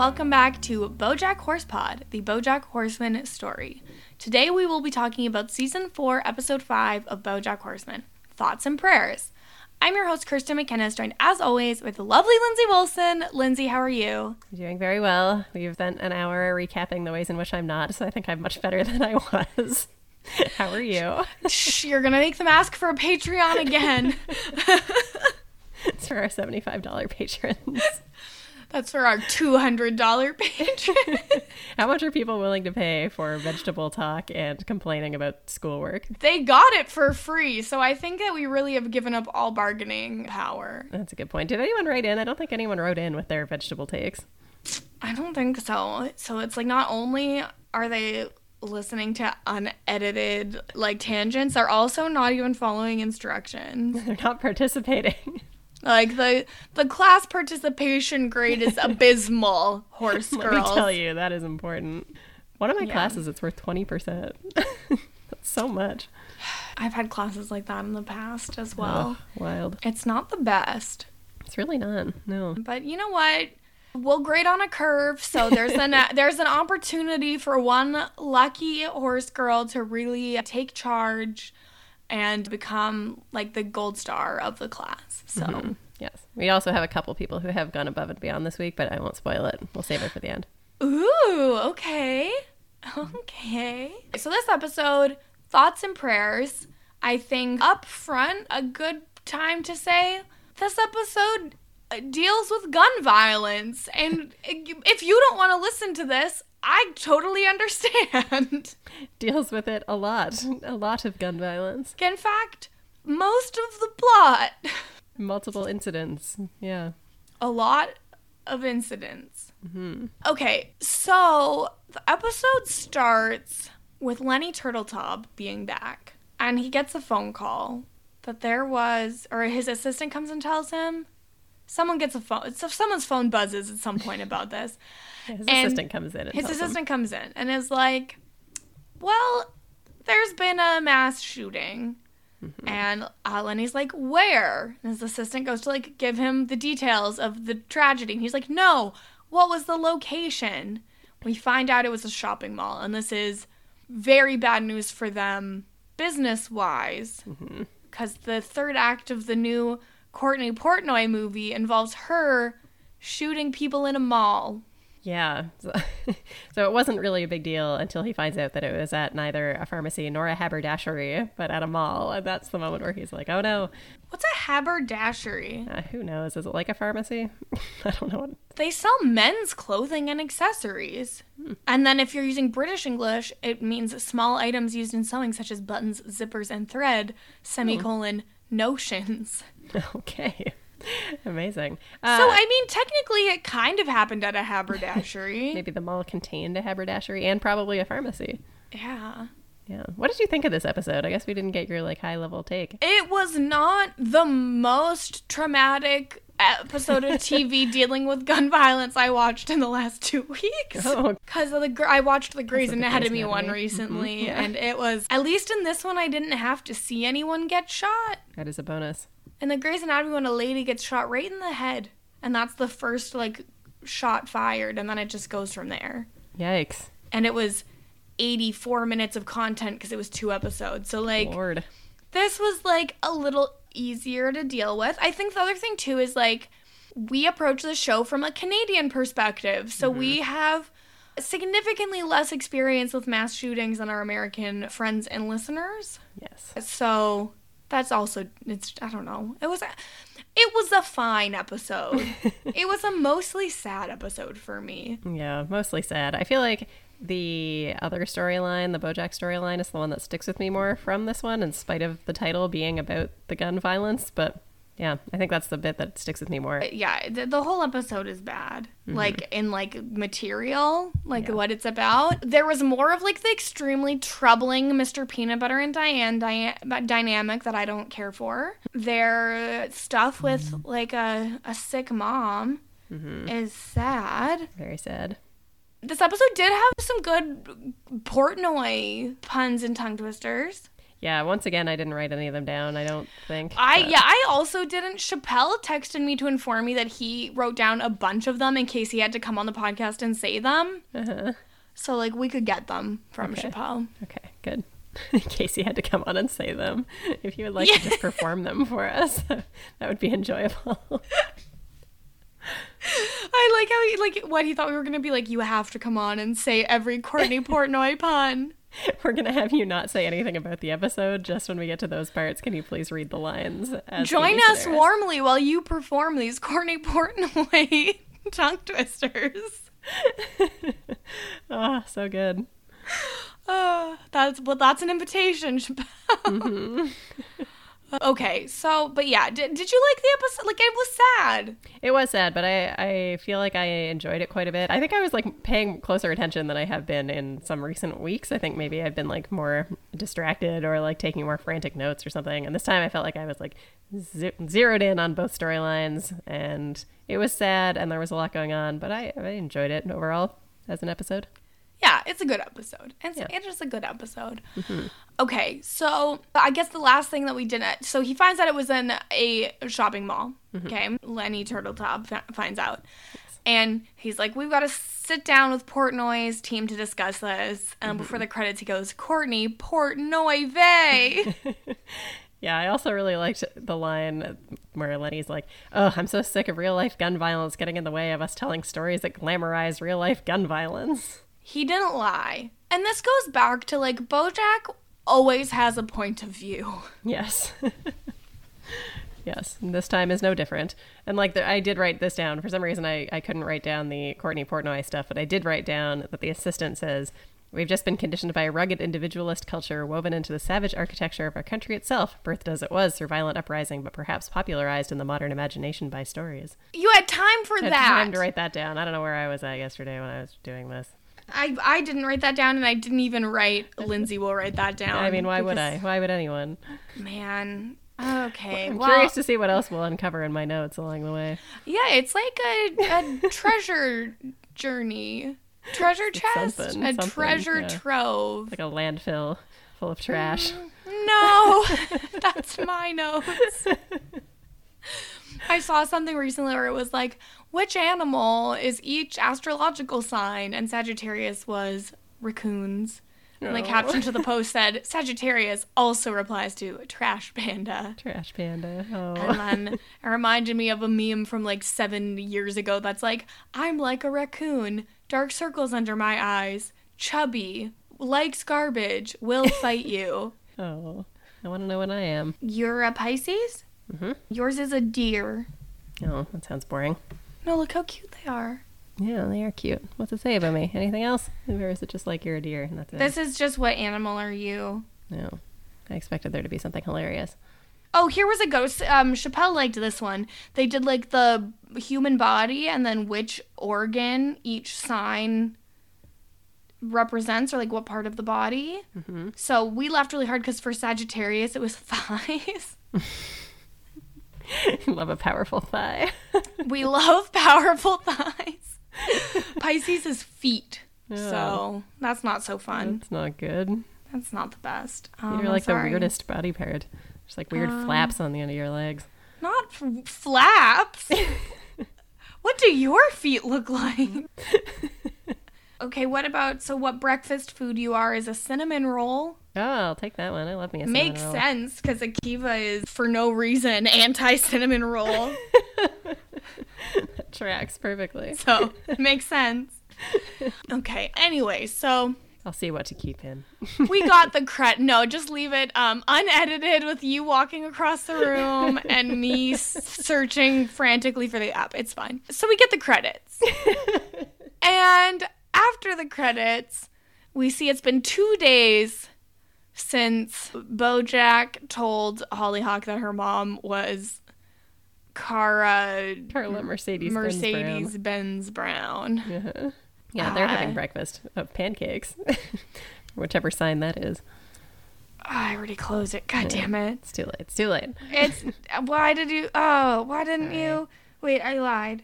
welcome back to Bojack Horse Pod, the Bojack Horseman story. Today we will be talking about season 4, episode 5 of Bojack Horseman Thoughts and Prayers. I'm your host, Kirsten McKenna, joined as always with the lovely Lindsay Wilson. Lindsay, how are you? Doing very well. We've spent an hour recapping the ways in which I'm not, so I think I'm much better than I was. how are you? Shh, you're going to make them ask for a Patreon again. it's for our $75 patrons. That's for our $200 patron. How much are people willing to pay for vegetable talk and complaining about schoolwork? They got it for free, so I think that we really have given up all bargaining power. That's a good point. Did anyone write in? I don't think anyone wrote in with their vegetable takes. I don't think so. So it's like not only are they listening to unedited like tangents, they're also not even following instructions. They're not participating. Like the the class participation grade is abysmal, horse girls. Let me tell you, that is important. One of my yeah. classes, it's worth twenty percent. That's so much. I've had classes like that in the past as well. wild. It's not the best. It's really not. No. But you know what? We'll grade on a curve, so there's an there's an opportunity for one lucky horse girl to really take charge and become like the gold star of the class. So, mm-hmm. yes. We also have a couple people who have gone above and beyond this week, but I won't spoil it. We'll save it for the end. Ooh, okay. Okay. So, this episode, thoughts and prayers, I think up front, a good time to say this episode deals with gun violence. And if you don't want to listen to this, I totally understand. Deals with it a lot. A lot of gun violence. In fact, most of the plot. Multiple incidents. Yeah. A lot of incidents. Mm-hmm. Okay, so the episode starts with Lenny Turtletop being back, and he gets a phone call that there was, or his assistant comes and tells him, someone gets a phone, so someone's phone buzzes at some point about this. his and assistant comes in. his assistant him. comes in and is like, "Well, there's been a mass shooting." Mm-hmm. And uh, Lenny's like, "Where?" And his assistant goes to like give him the details of the tragedy. And he's like, "No, what was the location?" We find out it was a shopping mall, and this is very bad news for them business wise, because mm-hmm. the third act of the new Courtney Portnoy movie involves her shooting people in a mall. Yeah. So, so, it wasn't really a big deal until he finds out that it was at neither a pharmacy nor a haberdashery, but at a mall. And that's the moment where he's like, oh no. What's a haberdashery? Uh, who knows? Is it like a pharmacy? I don't know. They sell men's clothing and accessories. Hmm. And then if you're using British English, it means small items used in sewing, such as buttons, zippers, and thread, semicolon, notions. Okay. Amazing. Uh, so, I mean, technically, it kind of happened at a haberdashery. Maybe the mall contained a haberdashery and probably a pharmacy. Yeah. Yeah. What did you think of this episode? I guess we didn't get your like high level take. It was not the most traumatic episode of TV dealing with gun violence I watched in the last two weeks. Because oh. the I watched the Grey's Anatomy, Anatomy, one mm-hmm. recently, mm-hmm. yeah. and it was at least in this one I didn't have to see anyone get shot. That is a bonus. In the Grey's Anatomy, when a lady gets shot right in the head, and that's the first like shot fired, and then it just goes from there. Yikes! And it was 84 minutes of content because it was two episodes. So like, Lord. this was like a little easier to deal with. I think the other thing too is like we approach the show from a Canadian perspective, so mm-hmm. we have significantly less experience with mass shootings than our American friends and listeners. Yes. So that's also it's I don't know. It was a, it was a fine episode. it was a mostly sad episode for me. Yeah, mostly sad. I feel like the other storyline, the Bojack storyline, is the one that sticks with me more from this one, in spite of the title being about the gun violence. But yeah, I think that's the bit that sticks with me more. Yeah, the, the whole episode is bad. Mm-hmm. Like in like material, like yeah. what it's about. There was more of like the extremely troubling Mr. Peanut Butter and Diane di- dynamic that I don't care for. Their stuff with mm-hmm. like a a sick mom mm-hmm. is sad. Very sad. This episode did have some good Portnoy puns and tongue twisters. Yeah, once again, I didn't write any of them down. I don't think. I but- yeah, I also didn't. Chappelle texted me to inform me that he wrote down a bunch of them in case he had to come on the podcast and say them. Uh-huh. So like we could get them from Okay. Chappelle. Okay, good. In case he had to come on and say them, if you would like to just perform them for us, that would be enjoyable. I like how he like what he thought we were gonna be like. You have to come on and say every Courtney Portnoy pun. We're gonna have you not say anything about the episode. Just when we get to those parts, can you please read the lines? Join us warmly while you perform these Courtney Portnoy tongue twisters. Oh, so good. Oh, that's well, that's an invitation, Chappelle. Mm-hmm. Okay, so but yeah, did, did you like the episode? Like it was sad. It was sad, but I, I feel like I enjoyed it quite a bit. I think I was like paying closer attention than I have been in some recent weeks. I think maybe I've been like more distracted or like taking more frantic notes or something. And this time I felt like I was like ze- zeroed in on both storylines and it was sad and there was a lot going on, but I, I enjoyed it overall as an episode. Yeah, it's a good episode. It's, Yeah. Mm-hmm. it's just a good episode. Okay, so I guess the last thing that we didn't. So he finds out it was in a shopping mall. Mm-hmm. Okay, Lenny Turtletop finds out. And he's like, We've got to sit down with Portnoy's team to discuss this. And before Mm-hmm. the credits, he goes, Courtney Portnoy Vey. Yeah, I also really liked the line where Lenny's like, "Oh, I'm so sick of real life gun violence getting in the way of us telling stories that glamorize real life gun violence." He didn't lie. And this goes back to like, Bojack always has a point of view. Yes. yes. and This time is no different. And like the, I did write this down. For some reason, I, I couldn't write down the Courtney Portnoy stuff, but I did write down that the assistant says, We've just been conditioned by a rugged individualist culture woven into the savage architecture of our country itself, birthed as it was through violent uprising, but perhaps popularized in the modern imagination by stories. You had time for I had that. time to write that down. I don't know where I was at yesterday when I was doing this. I, I didn't write that down, and I didn't even write. Lindsay will write that down. I mean, why would I? Why would anyone? Man. Okay. I'm well, curious to see what else we'll uncover in my notes along the way. yeah, it's like a, a treasure journey, treasure chest, something, a something, treasure yeah. trove. Like a landfill full of trash. Mm, no, that's my notes. I saw something recently where it was like, which animal is each astrological sign? And Sagittarius was raccoons. And the caption to the post said, Sagittarius also replies to trash panda. Trash panda. Oh. And then it reminded me of a meme from like seven years ago that's like, I'm like a raccoon, dark circles under my eyes, chubby, likes garbage, will fight you. oh. I want to know what I am. You're a Pisces? Mhm. Yours is a deer. Oh, that sounds boring. No, look how cute they are. Yeah, they are cute. What's it say about me? Anything else? Or is it just like you're a deer and that's it? This is just what animal are you? No. I expected there to be something hilarious. Oh, here was a ghost. Um, Chappelle liked this one. They did like the human body and then which organ each sign represents or like what part of the body. Mhm. So we laughed really hard because for Sagittarius it was thighs. Love a powerful thigh. we love powerful thighs. Pisces is feet. Yeah. So that's not so fun. That's not good. That's not the best. Um, You're like sorry. the weirdest body part. Just like weird Um, flaps on the end of your legs. Not f- flaps. what do your feet look like? Okay, what about so what breakfast food you are is a cinnamon roll? Oh, I'll take that one. I love me a cinnamon Makes roll. sense because Akiva is for no reason anti cinnamon roll. That tracks perfectly. so it makes sense. Okay, anyway, so I'll see what to keep in. we got the cred. No, just leave it um, unedited with you walking across the room and me searching frantically for the app. It's fine. So we get the credits. and after the credits, we see it's been two days since Bojack told Hollyhock that her mom was Cara Carla Mercedes. Mercedes Benz Brown. Yeah. Yeah, they're having Uh, breakfast of pancakes. Whichever sign that is. I already closed it. God damn it. It's too late. It's too late. It's why did you? Oh, why didn't you? Wait, I lied.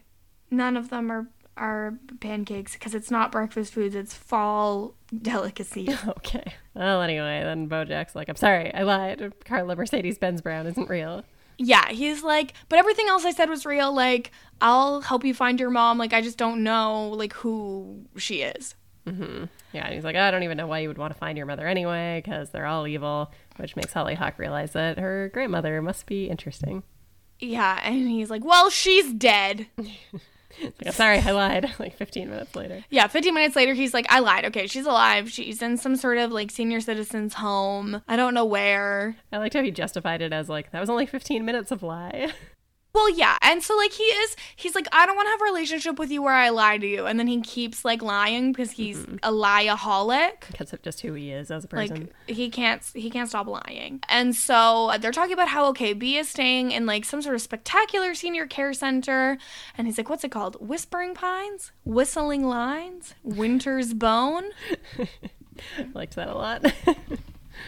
None of them are. Our pancakes because it's not breakfast foods, it's fall delicacies. Okay. Well, anyway, then Bojack's like, I'm sorry, I lied. Carla Mercedes Benz Brown isn't real. yeah, he's like, but everything else I said was real. Like, I'll help you find your mom. Like, I just don't know, like, who she is. Mm-hmm. Yeah, and he's like, I don't even know why you would want to find your mother anyway, because they're all evil, which makes Hollyhock realize that her grandmother must be interesting. Yeah, and he's like, well, she's dead. Like, sorry, I lied. like 15 minutes later. Yeah, 15 minutes later, he's like, I lied. Okay, she's alive. She's in some sort of like senior citizen's home. I don't know where. I liked how he justified it as like, that was only 15 minutes of lie. Well, yeah. And so, like, he is, he's like, I don't want to have a relationship with you where I lie to you. And then he keeps, like, lying because he's a lieaholic. because of just who he is as a Like person. he can't he can't stop lying. And so uh, they're talking about how okay, B is staying in like some sort of spectacular senior care center and he's like what's it called? Whispering Pines? Whistling Lines? Winter's Bone? I liked that a lot.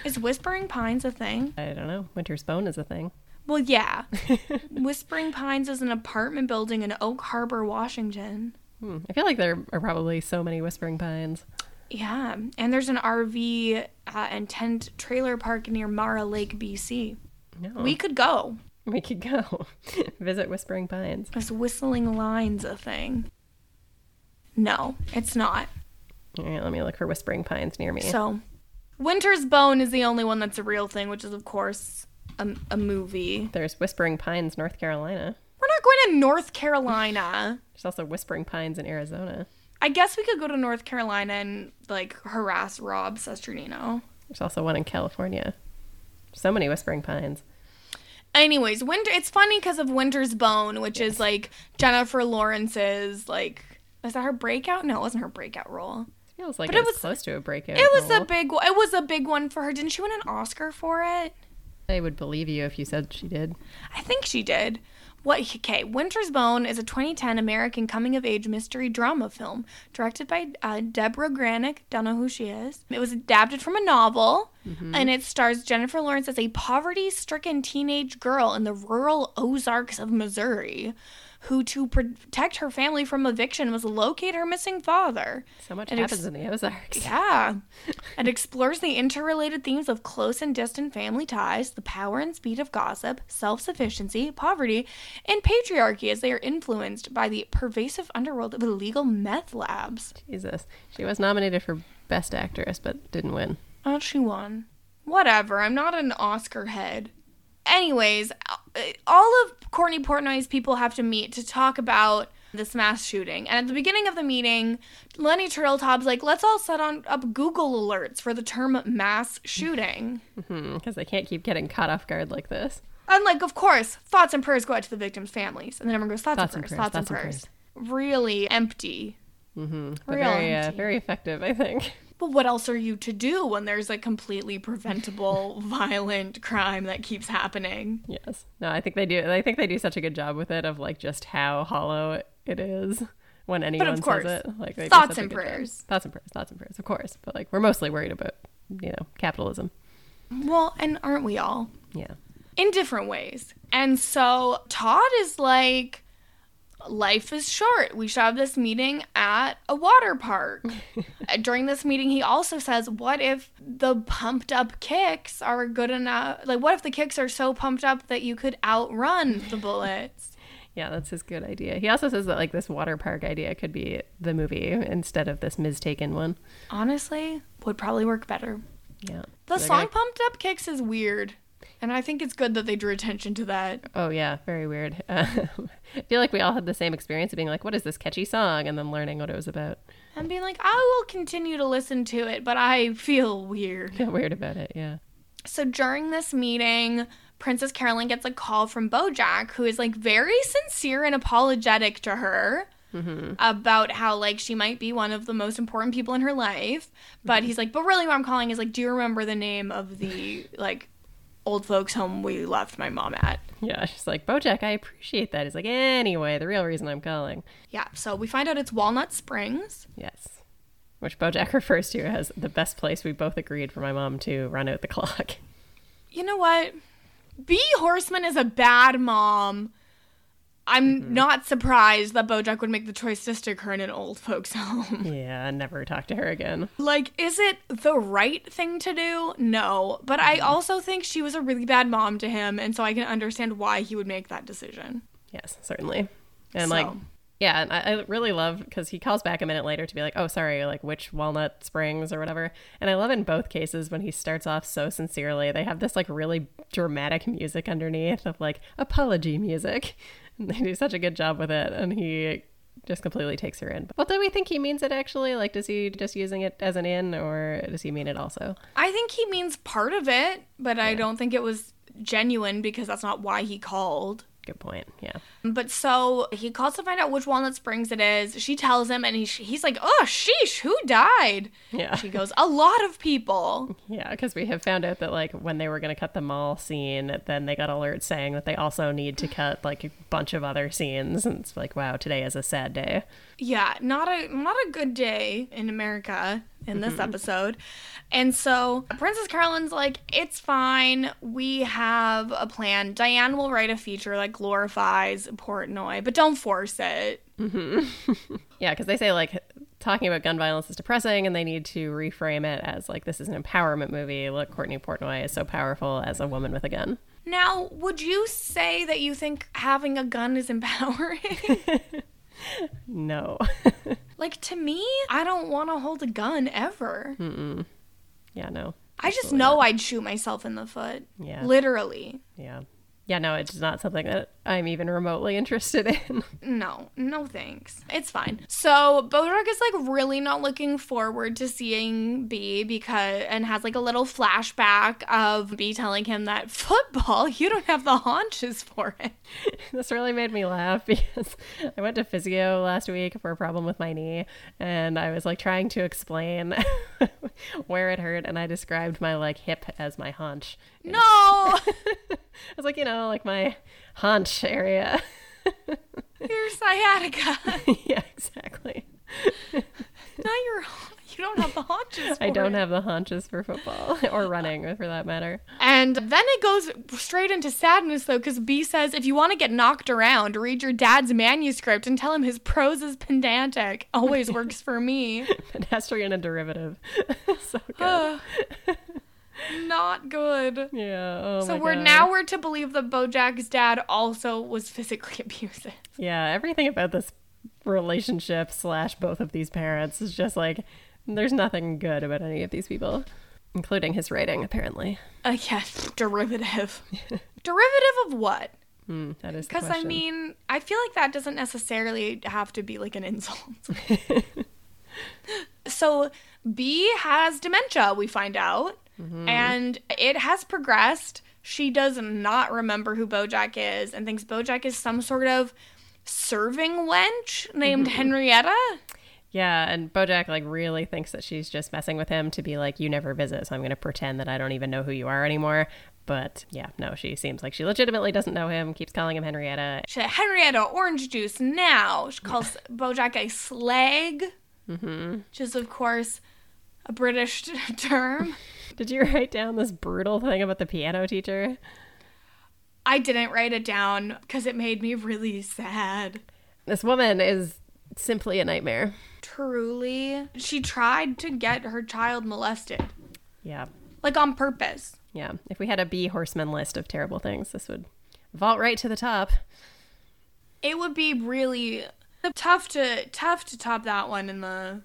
Is Whispering Pines a thing? I don't know. Winter's Bone is a thing. Well, yeah. Whispering Pines is an apartment building in Oak Harbor, Washington. Hmm. I feel like there are probably so many Whispering Pines. Yeah, and there's an RV uh, and tent trailer park near Mara Lake, BC. No. We could go. We could go visit Whispering Pines. Is whistling lines a thing? No, it's not. All right, let me look for Whispering Pines near me. So, Winter's Bone is the only one that's a real thing, which is, of course, a, a movie. There's Whispering Pines, North Carolina. We're not going to North Carolina. There's also Whispering Pines in Arizona. I guess we could go to North Carolina and, like, harass Rob Cesternino. There's also one in California. So many Whispering Pines. Anyways, Winter. It's funny because of Winter's Bone, which is, like, Jennifer Lawrence's, like, is that her breakout? No, it wasn't her breakout role. Feels like But it it was was- close to a breakout. It was role. a big. It was a big one for her. Didn't she win an Oscar for it? I would believe you if you said she did. I think she did. What? Okay, Winter's Bone is a 2010 American coming-of-age mystery drama film directed by uh, Deborah Granik. Don't know who she is. It was adapted from a novel, and it stars Jennifer Lawrence as a poverty-stricken teenage girl in the rural Ozarks of Missouri, who, to protect her family from eviction, must locate her missing father. So much ex- happens in the Ozarks. Yeah. and explores the interrelated themes of close and distant family ties, the power and speed of gossip, self sufficiency, poverty, and patriarchy as they are influenced by the pervasive underworld of illegal meth labs. Jesus. She was nominated for Best Actress, but didn't win. Oh, she won. Whatever. I'm not an Oscar head. Anyways, all of Courtney Portnoy's people have to meet to talk about this mass shooting. And at the beginning of the meeting, Lenny Turtletop's like, let's all set on up Google alerts for the term mass shooting. Because they can't keep getting caught off guard like this. And like, of course, thoughts and prayers go out to the victims' families. And then everyone goes, thoughts, Thoughts and prayers, prayers, thoughts, and thoughts and prayers. Really empty. Mm-hmm. Real very, uh, empty. very effective, I think. But what else are you to do when there's a completely preventable, violent crime that keeps happening? Yes. No, I think they do. I think they do such a good job with it of like just how hollow it is when anyone course, says it. Like they thoughts and good job. prayers. Thoughts and prayers. Thoughts and prayers. Of course, but like we're mostly worried about you know capitalism. Well, and aren't we all? Yeah. In different ways. And so Todd is like, life is short. We should have this meeting at a water park. Uh, during this meeting, he also says, What if the pumped up kicks are good enough? Like, what if the kicks are so pumped up that you could outrun the bullets? Yeah, that's his good idea. He also says that like this water park idea could be the movie instead of this Ms. Taken one. Honestly, would probably work better. Yeah. The they're song gonna- Pumped Up Kicks is weird. And I think it's good that they drew attention to that. Oh yeah, very weird. Uh, I feel like we all had the same experience of being like, "What is this catchy song?" and then learning what it was about. And being like, I will continue to listen to it, but I feel weird. Feel weird about it. Yeah. So during this meeting, Princess Carolyn gets a call from Bojack, who is like very sincere and apologetic to her about how like she might be one of the most important people in her life. But he's like, but really, what I'm calling is like, do you remember the name of the like old folks' home we left my mom at? Yeah. She's like, "Bojack, I appreciate that." He's like, "Anyway, the real reason I'm calling." Yeah. So we find out it's Walnut Springs. Yes. Which Bojack refers to as the best place we both agreed for my mom to run out the clock. You know what? B Horseman is a bad mom. I'm mm-hmm. not surprised that Bojack would make the choice to stick her in an old folks' home. Yeah, never talk to her again. Like, is it the right thing to do? No. But I mm-hmm. also think she was a really bad mom to him, and so I can understand why he would make that decision. Yes, certainly. And So- like, yeah, and I, I really love because he calls back a minute later to be like, "Oh, sorry, like which Walnut Springs or whatever." And I love in both cases when he starts off so sincerely. They have this like really dramatic music underneath of like apology music. They do such a good job with it, and he just completely takes her in. Well, do we think he means it actually? Like, does he just using it as an in, or does he mean it also? I think he means part of it, but I don't think it was genuine because that's not why he called. Good point. Yeah. But so he calls to find out which Walnut Springs it is. She tells him, and he, he's like, "Oh, sheesh, who died?" Yeah. She goes, "A lot of people." Yeah, because we have found out that like when they were going to cut the mall scene, then they got alerts saying that they also need to cut like a bunch of other scenes, and it's like, wow, today is a sad day. Yeah, not a not a good day in America in this episode. And so Princess Carolyn's like, "It's fine. We have a plan. Diane will write a feature that glorifies Portnoy, but don't force it." Mm-hmm. Yeah, because they say like talking about gun violence is depressing, and they need to reframe it as like this is an empowerment movie. Look, Courtney Portnoy is so powerful as a woman with a gun. Now, would you say that you think having a gun is empowering? No. like to me, I don't want to hold a gun ever. yeah, no. I just know I'd shoot myself in the foot. Yeah. Literally. Yeah. Yeah, no, it's not something that I'm even remotely interested in. No, no thanks. It's fine. So Bojack is like really not looking forward to seeing B because and has like a little flashback of B telling him that football, you don't have the haunches for it. this really made me laugh because I went to physio last week for a problem with my knee and I was like trying to explain where it hurt and I described my like hip as my haunch. No. I was like, you know, like my haunch area. Your sciatica. yeah, exactly. Not your you don't have the haunches for I don't it. have the haunches for football or running for that matter. And then it goes straight into sadness though, because B says if you want to get knocked around, read your dad's manuscript and tell him his prose is pedantic. Always works for me. Pedestrian and derivative. so good. Not good. yeah. Oh so we're God. now we're to believe that Bojack's dad also was physically abusive. Yeah, everything about this relationship slash both of these parents is just like there's nothing good about any of these people, including his writing, apparently. Uh, yes, derivative. derivative of what? Hmm, that is Because I mean, I feel like that doesn't necessarily have to be like an insult. so B has dementia, we find out, Mm-hmm. and it has progressed. She does not remember who Bojack is and thinks Bojack is some sort of serving wench named mm-hmm. Henrietta. Yeah, and Bojack like really thinks that she's just messing with him to be like, "You never visit, so I'm going to pretend that I don't even know who you are anymore." But yeah, no, she seems like she legitimately doesn't know him. Keeps calling him Henrietta. She Henrietta, orange juice now. She calls Bojack a slag, mm-hmm. which is, of course, a British term. Did you write down this brutal thing about the piano teacher? I didn't write it down because it made me really sad. This woman is simply a nightmare. Truly. She tried to get her child molested, Yeah, like on purpose. yeah. If we had a bee horseman list of terrible things, this would vault right to the top. It would be really tough to tough to top that one in the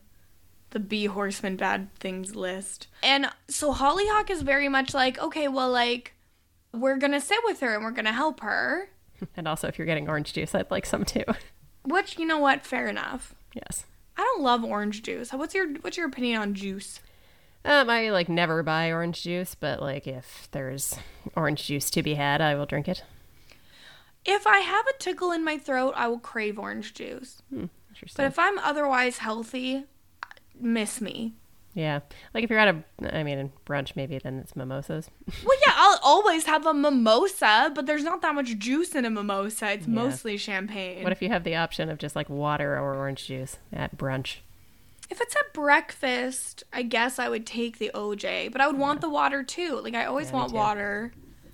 the bee horseman bad things list. And so Hollyhock is very much like, okay, well like we're going to sit with her and we're going to help her. And also, if you're getting orange juice, I'd like some too. Which, you know what, fair enough. yes. I don't love orange juice. What's your what's your opinion on juice? Um, I like never buy orange juice, but like if there's orange juice to be had, I will drink it. If I have a tickle in my throat, I will crave orange juice. But Interesting. if I'm otherwise healthy, miss me. yeah, like if you're at a, I mean, brunch maybe then it's mimosas. Well, yeah, I'll always have a mimosa, but there's not that much juice in a mimosa. It's Yeah. mostly champagne. What if you have the option of just like water or orange juice at brunch? if it's at breakfast, I guess I would take the OJ, but I would want the water too. Like I always Yeah, want water.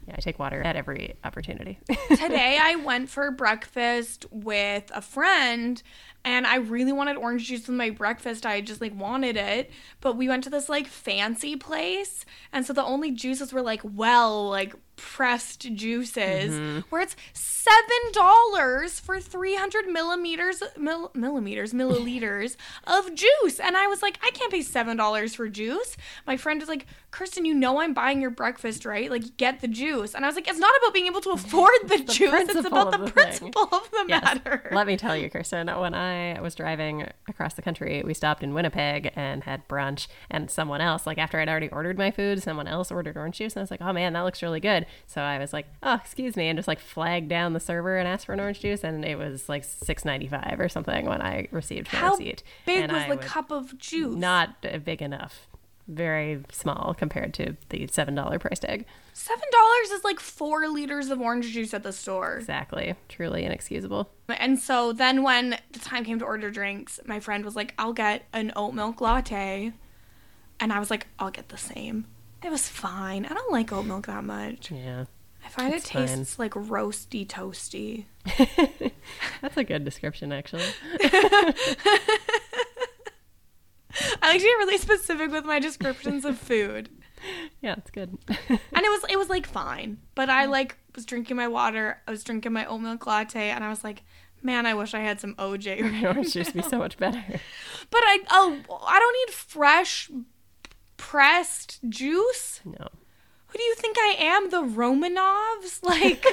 Yeah, I take water at every opportunity. Today I went for breakfast with a friend and I really wanted orange juice with my breakfast. I just like wanted it. But we went to this like fancy place and so the only juices were like well, like pressed juices mm-hmm. where it's seven dollars for 300 millimeters mil, millimeters milliliters of juice. And i was like i can't pay seven dollars for juice. My friend was like kirsten you know i'm buying your breakfast right? Like get the juice. And i was like it's not about being able to afford the, juice. It's about the, the principle of the Yes. matter. Let me tell you, Kirsten, when I was driving across the country, we stopped in Winnipeg and had brunch, and someone else, like after I'd already ordered my food, someone else ordered orange juice, and I was like, oh man, that looks really good. So I was like, oh, excuse me, and just like flagged down the server and asked for an orange juice, and it was like six ninety five or something when I received my how receipt. big And was I the cup of juice Not big enough. Very small compared to the seven dollar price tag. seven dollars is like four liters of orange juice at the store Exactly. Truly inexcusable. And so then when the time came to order drinks, my friend was like, I'll get an oat milk latte. And I was like, I'll get the same. It was fine. I don't like oat milk that much. Yeah. I find it fine. tastes like roasty toasty. That's a good description, actually. I like to get really specific with my descriptions of food. Yeah, it's good. And it was it was like fine. But I like was drinking my water, I was drinking my oat milk latte, and I was like, man, I wish I had some OJ. right juice would be so much better. But I oh I don't need fresh pressed juice. No. Who do you think I am? The Romanovs? Like,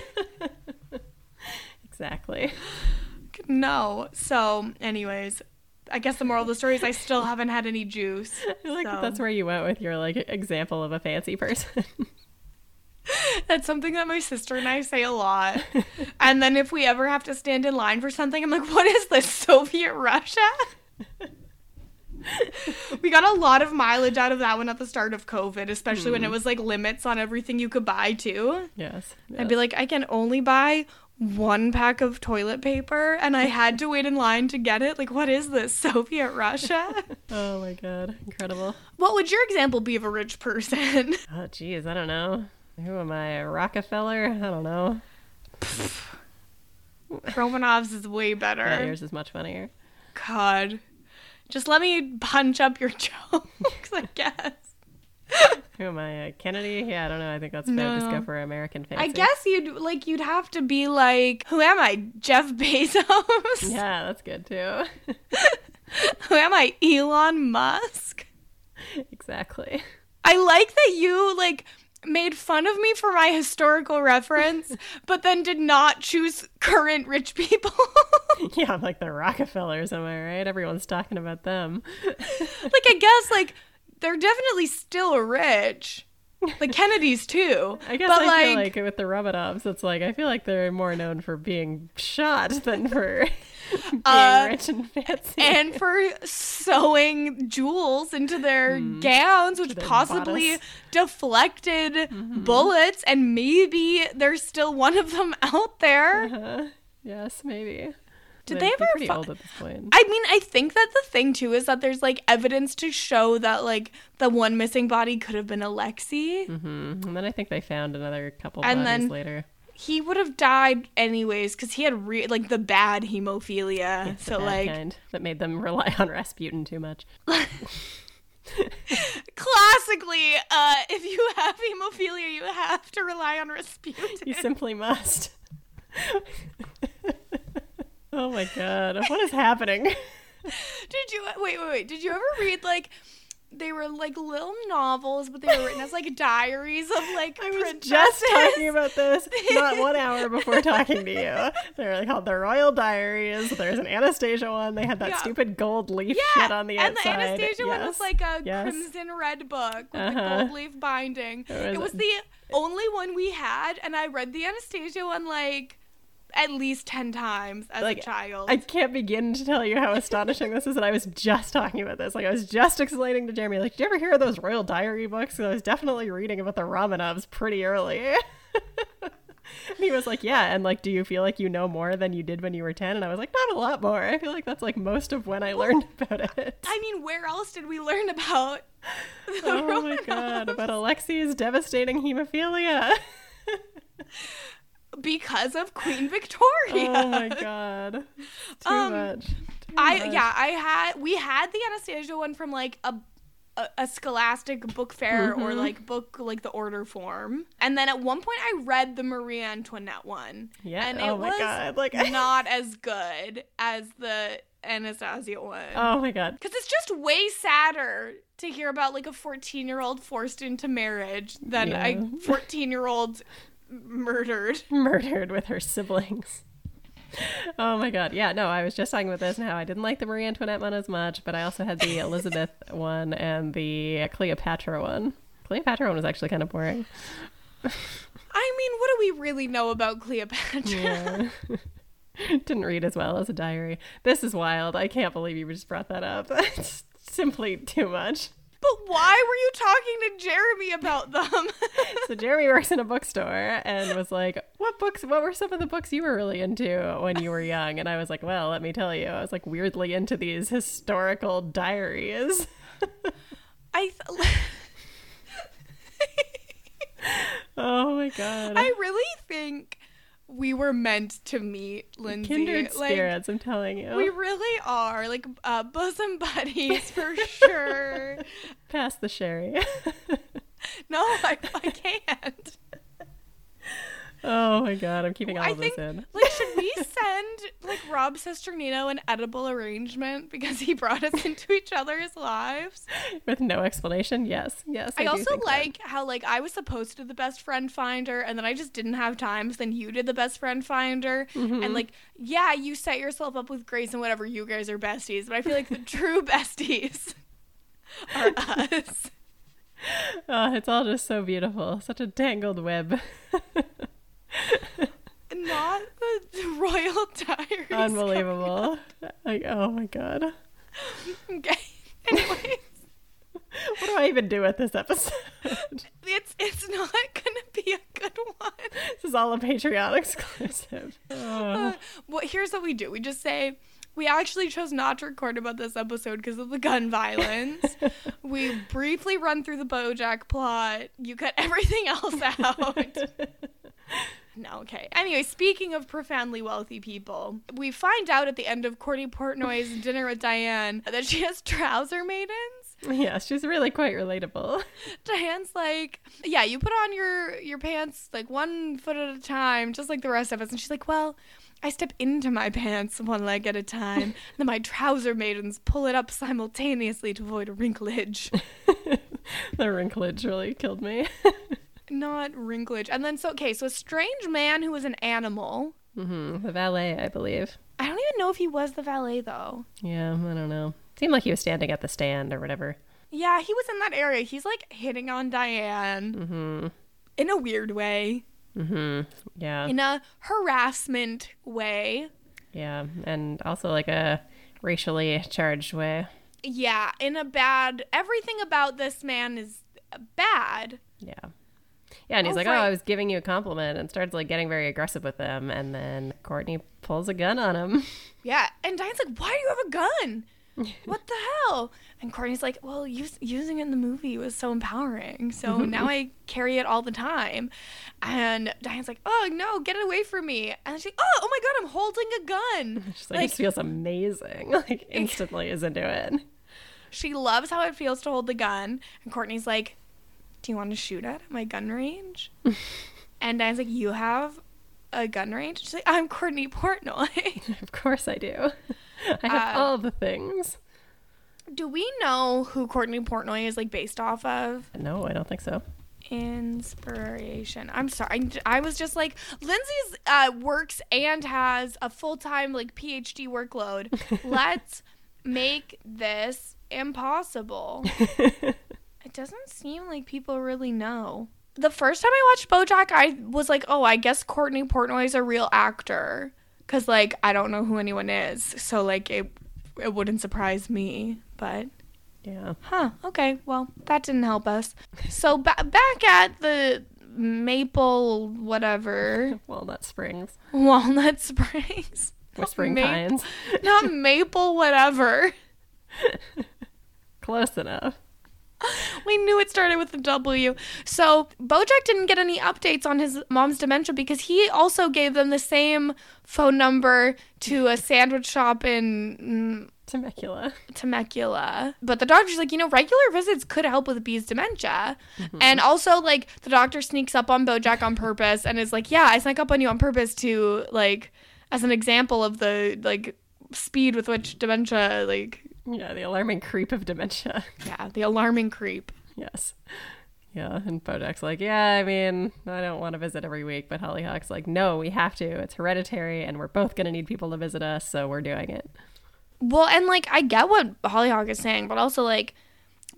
Exactly. no. So, anyways, I guess the moral of the story is I still haven't had any juice. I like that that's where you went with your like example of a fancy person. that's something that my sister and I say a lot. And then if we ever have to stand in line for something, I'm like, what is this, Soviet Russia? we got a lot of mileage out of that one at the start of COVID, especially when it hmm. was like limits on everything you could buy too. yes. I'd be like, I can only buy one pack of toilet paper and I had to wait in line to get it. Like, what is this? Soviet Russia? Oh my god, incredible. what would your example be of a rich person? Oh geez, I don't know. Who am I? Rockefeller? I don't know. Romanovs is way better. Yeah, yours is much funnier. God. Just let me punch up your jokes, I guess. Who am I? Uh, Kennedy? Yeah, I don't know. I think that's No. for American fancy. I guess you'd like you'd have to be like, who am I? Jeff Bezos? Yeah, that's good too. who am I? Elon Musk? exactly. I like that you like made fun of me for my historical reference, but then did not choose current rich people. Yeah, I'm like the Rockefellers, am I right? Everyone's talking about them. like I guess like they're definitely still rich. The Kennedys too. I guess but I like, feel like with the Romanovs, it's like I feel like they're more known for being shot than for being Uh, rich and fancy. and for sewing jewels into their gowns, which their possibly bodice. deflected Mm-hmm. bullets, and maybe there's still one of them out there. Uh, yes, maybe. Did They'd they ever pretty fi- old at this point? I mean, I think that the thing too is that there's like evidence to show that like the one missing body could have been Alexei. hmm And then I think they found another couple And bodies then- later. He would have died anyways because he had re- like the bad hemophilia. So bad like kind that made them rely on Rasputin too much. classically, uh, if you have hemophilia, you have to rely on Rasputin. You simply must. Oh my god, what is happening? Did you wait, wait, wait? Did you ever read like they were like little novels, but they were written as like diaries of like I was princesses? just talking about this not one hour before talking to you. They're like called the Royal Diaries. There's an Anastasia one. They had that Yeah. stupid gold leaf Yeah, shit on the inside. and outside. the Anastasia one was like a Yes. crimson red book with Uh-huh. a gold leaf binding. It It was- was the only one we had, and I read the Anastasia one like at least ten times as Like, a child. I can't begin to tell you how astonishing this is. And I was just talking about this. Like, I was just explaining to Jeremy, like, did you ever hear of those Royal Diary books? I was definitely reading about the Romanovs pretty early. and he was like, yeah. And, like, do you feel like you know more than you did when you were 10? And I was like, not a lot more. I feel like that's, like, most of when I learned about it. I mean, where else did we learn about? the oh my Romanovs? god, about Alexei's devastating hemophilia. because of Queen Victoria. Oh my god. Too Um, much. Too I much. yeah, I had we had the Anastasia one from like a a, a scholastic book fair or Mhm. like book like the order form. And then at one point I read the Marie Antoinette one. Yeah. And it oh my was god. Like not as good as the Anastasia one. Oh my god. Cuz it's just way sadder to hear about like a 14-year-old forced into marriage than Yeah. a 14-year-old murdered. Murdered with her siblings. Oh my god. Yeah, no, I was just talking about this now. I didn't like the Marie Antoinette one as much, but I also had the Elizabeth one and the Cleopatra one. Cleopatra one was actually kind of boring. I mean, what do we really know about Cleopatra? Yeah. Didn't read as well as a diary. This is wild. I can't believe you just brought that up. It's simply too much. But why were you talking to Jeremy about them? So Jeremy works in a bookstore and was like, "What books? What were some of the books you were really into when you were young?" And I was like, "Well, let me tell you, I was like weirdly into these historical diaries." I th- Oh my god! I really think we were meant to meet, Lindsay. Kindred like, spirits, I'm telling you. We really are like uh, bosom buddies for sure. Pass the sherry. No, I, I can't. Oh my god! I'm keeping all I of think this in. like should we send like Rob Cesternino an edible arrangement because he brought us into each other's lives? With no explanation. Yes, yes. I, do also like how like I was supposed to do the best friend finder and then I just didn't have time. So then you did the best friend finder Mm-hmm. and like yeah, you set yourself up with Grace and whatever. You guys are besties, but I feel like the true besties are us. Oh, it's all just so beautiful. Such a tangled web. Not the royal diaries. Unbelievable. Like, oh my god. Okay. Anyways, What do I even do with this episode? it's it's not gonna be a good one. this is all a Patreon exclusive. Oh. Uh, well, here's what we do. We just say we actually chose not to record about this episode because of the gun violence. we briefly run through the BoJack plot. You cut everything else out. No, okay. Anyway, speaking of profoundly wealthy people, we find out at the end of Courtney Portnoy's dinner with Diane that she has trouser maidens. yeah, she's really quite relatable. Diane's like, "Yeah, you put on your your pants like one foot at a time, just like the rest of us." And she's like, "Well, I step into my pants one leg at a time. and then my trouser maidens pull it up simultaneously to avoid a wrinklage." the wrinklage really killed me. Not wrinklage. And then so okay, so a strange man who was an animal. hmm The valet, I believe. I don't even know if he was the valet though. Yeah, I don't know. Seemed like he was standing at the stand or whatever. Yeah, he was in that area. He's like hitting on Diane hmm in a weird way, hmm Yeah. in a harassment way. Yeah. And also like a racially charged way. Yeah, in a bad. Everything about this man is bad. Yeah. Yeah, and he's Oh, like, "Oh. I was giving you a compliment," and starts like getting very aggressive with them, and then Courtney pulls a gun on him. Yeah, and Diane's like, "Why do you have a gun? What the hell?" And Courtney's like, "Well, use, using it in the movie was so empowering, so now I carry it all the time." And Diane's like, "Oh no, get it away from me!" And she's like, "Oh, oh my god, I'm holding a gun!" She's like, "This feels amazing!" Like instantly is into it. she loves how it feels to hold the gun. And Courtney's like, "Do you want to shoot at my gun range?" and Diane's like, "You have." A gun range? She's like, I'm Courtney Portnoy. Of course I do. I have Uh, all the things. Do we know who Courtney Portnoy is like based off of? No, I don't think so. Inspiration. I'm sorry. I, I was just like Lindsay's uh, works and has a full time like PhD workload. Let's make this impossible. It doesn't seem like people really know. The first time I watched BoJack, I was like, oh, I guess Courtney Portnoy is a real actor, cause like I don't know who anyone is, so like it it wouldn't surprise me, but. Yeah. Huh. Okay. Well, that didn't help us. So ba- back at the Maple whatever Walnut Springs. Walnut Springs. Whispering Pines. Not Maple whatever. Close enough. We knew it started with a W. So Bojack didn't get any updates on his mom's dementia because he also gave them the same phone number to a sandwich shop in Temecula. mm, Temecula. But the doctor's like, you know, regular visits could help with B's dementia. And also, like, the doctor sneaks up on Bojack on purpose and is like, yeah, I snuck up on you on purpose to, like, as an example of the, like, speed with which dementia, like, Yeah, the alarming creep of dementia. yeah, the alarming creep. yes. Yeah, and Bojack's like, yeah, I mean, I don't want to visit every week, but Hollyhock's like, no, we have to. It's hereditary, and we're both gonna need people to visit us, so we're doing it. Well, and like I get what Hollyhock is saying, but also like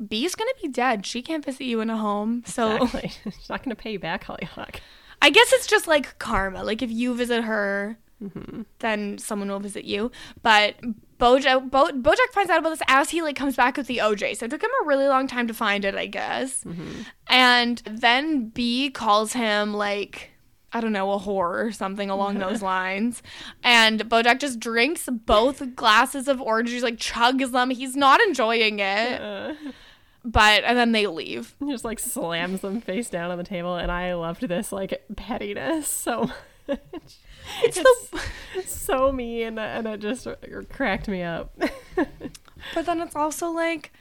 B's gonna be dead. She can't visit you in a home. So Exactly. She's not gonna pay you back, Hollyhock. I guess it's just like karma. Like if you visit her, mm-hmm. then someone will visit you. But Bojack, Bo- Bojack finds out about this as he like comes back with the OJ. So it took him a really long time to find it, I guess. And then B calls him like. I don't know, a whore or something along those lines. And Bojack just drinks both glasses of orange juice, like chugs them. He's not enjoying it. Uh, But, and then they leave. he just like slams them face down on the table, and I loved this like pettiness so much. It's the. so mean, and it just cracked me up. But then it's also like,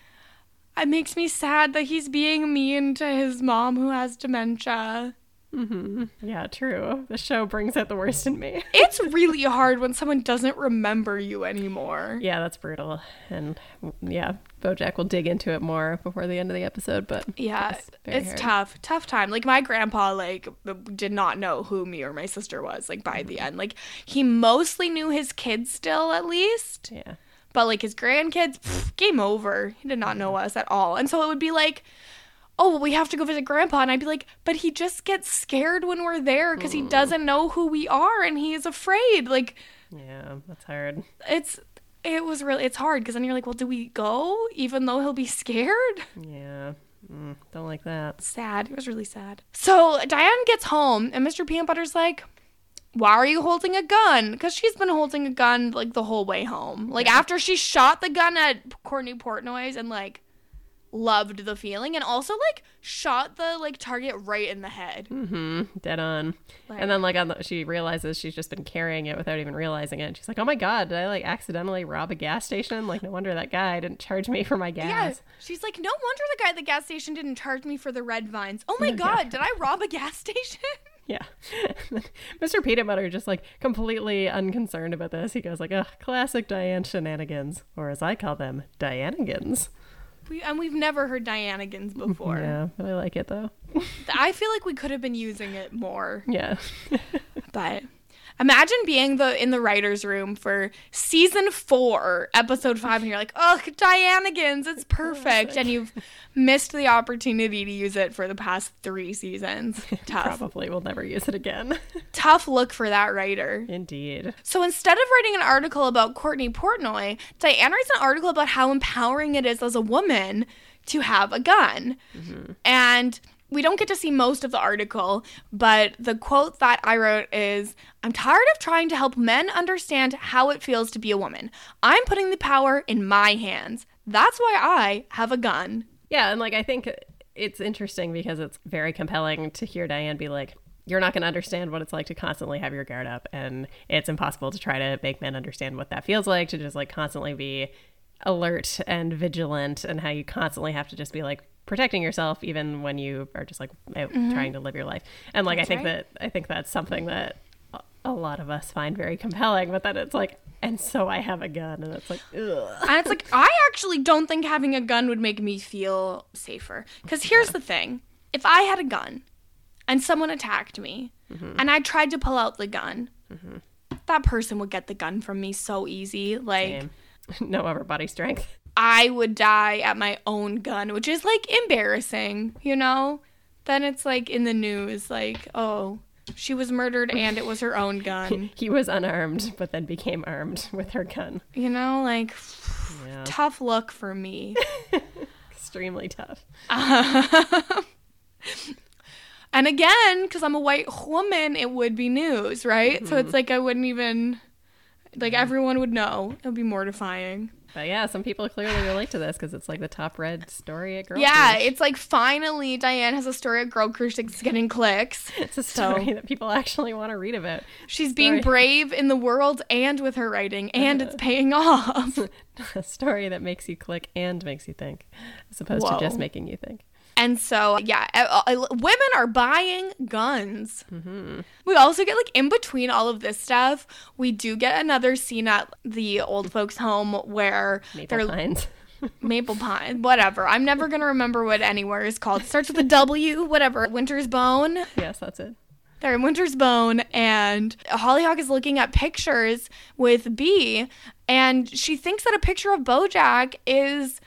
it makes me sad that he's being mean to his mom who has dementia. Hmm Yeah, true. The show brings out the worst in me. It's really hard when someone doesn't remember you anymore. Yeah, that's brutal. And yeah, Bojack will dig into it more before the end of the episode, but Yeah, It's it's tough, tough time. Like my grandpa, like did not know who me or my sister was. Like by the end, like he mostly knew his kids still, at least. yeah. But like his grandkids, pff, game over. He did not know us at all. And so it would be like, oh, well, we have to go visit grandpa. And I'd be like, but he just gets scared when we're there because he doesn't know who we are and he is afraid. Like, Yeah, that's hard. it's, it was really, it's hard because then you're like, well, do we go even though he'll be scared? Yeah. Mm, don't like that. Sad. It was really sad. So Diane gets home and Mr. Peanut Butter's like, why are you holding a gun? Because she's been holding a gun like the whole way home. Like after she shot the gun at Courtney Portnoy's and like loved the feeling and also like shot the like target right in the head. hmm Dead on. Like- and then like on the, she realizes she's just been carrying it without even realizing it. She's like, "Oh my god, did I like accidentally rob a gas station? Like no wonder that guy didn't charge me for my gas." Yeah, she's like, no wonder the guy at the gas station didn't charge me for the red vines. Oh my god, did I rob a gas station? Yeah. Mr. Peanut Butter just like completely unconcerned about this. He goes like, "Ugh, classic Diane shenanigans, or as I call them, Dianigans." We, and we've never heard Dianagans mm-hmm. before. Yeah, I like it though. I feel like we could have been using it more. Yeah. But imagine being the in the writers' room for season four, episode five, and you're like, "Ugh, Dianagans, it's perfect," and you've missed the opportunity to use it for the past three seasons. Tough, Probably will never use it again. tough look for that writer. Indeed. So instead of writing an article about Courtney Portnoy, Diane writes an article about how empowering it is as a woman to have a gun. Mm-hmm. And we don't get to see most of the article, but the quote that I wrote is I'm tired of trying to help men understand how it feels to be a woman. I'm putting the power in my hands. That's why I have a gun. Yeah, and like I think it's interesting because it's very compelling to hear Diane be like, "You're not going to understand what it's like to constantly have your guard up, and it's impossible to try to make men understand what that feels like to just like constantly be alert and vigilant, and how you constantly have to just be like." Protecting yourself even when you are just like out mm-hmm. trying to live your life and like That's i think right. that i think that's something that a- lot of us find very compelling but then it's like and so i have a gun and it's like ugh. And it's like, I actually don't think having a gun would make me feel safer. Because here's the thing if I had a gun and someone attacked me mm-hmm. and I tried to pull out the gun, mm-hmm. that person would get the gun from me so easy. Like, Same. no upper body strength I would die at my own gun, which is like embarrassing, you know? Then it's like in the news, like, oh, she was murdered and it was her own gun. he was unarmed but then became armed with her gun You know, like, yeah tough look for me. extremely tough And again, because I'm a white woman, it would be news, right? So mm-hmm. it's like I wouldn't even, like, everyone would know. It would be mortifying. But yeah, some people clearly relate to this because it's like the top read story at Girl yeah, Croosh. it's like finally Diane has a story at Girl Croosh that's getting clicks. It's a so- story that people actually want to read about. She's being brave in the world and with her writing, and it's paying off. a story that makes you click and makes you think, as opposed Whoa. to just making you think. And so, yeah, uh, uh, women are buying guns. We also get like in between all of this stuff, we do get another scene at the old folks' home where Maple they're Pines. Maple Pine, whatever. I'm never gonna remember what anywhere is called. Starts with a W, whatever. Winter's Bone. yes, that's it. They're in Winter's Bone, and Hollyhock is looking at pictures with B, and she thinks that a picture of BoJack is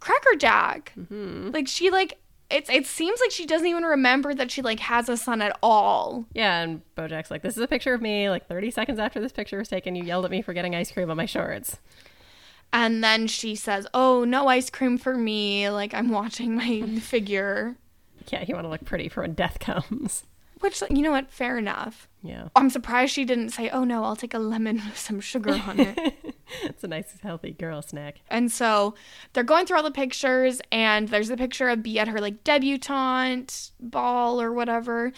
Cracker Jack. Like she like it's it seems like she doesn't even remember that she like has a son at all. Yeah, and Bojack's like, "This is a picture of me." Like 30 seconds after this picture was taken, you yelled at me for getting ice cream on my shorts. And then she says, "Oh, no ice cream for me. Like I'm watching my figure." Yeah, you want to look pretty for when death comes. Which you know what? Fair enough. Yeah, I'm surprised she didn't say, "Oh no, I'll take a lemon with some sugar on it." it's a nice, healthy girl snack. and so they're going through all the pictures, and there's a picture of B at her like debutante ball or whatever.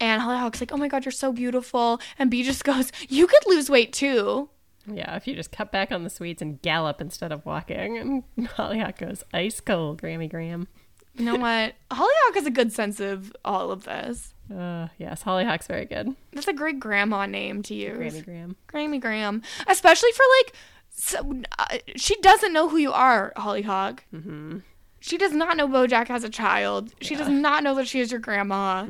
And Holly Hollyhock's like, "Oh my god, you're so beautiful," and B just goes, "You could lose weight too." Yeah, if you just cut back on the sweets and gallop instead of walking, and Hollyhock goes ice cold, Grammy Graham. You know what? Hollyhock has a good sense of all of this. Uh, yes, Hollyhock's very good. That's a great grandma name to use. Grammy Graham. Grammy Graham, especially for like, so, uh, she doesn't know who you are, Hollyhock. Mm-hmm. She does not know BoJack has a child. She does not know that she is your grandma.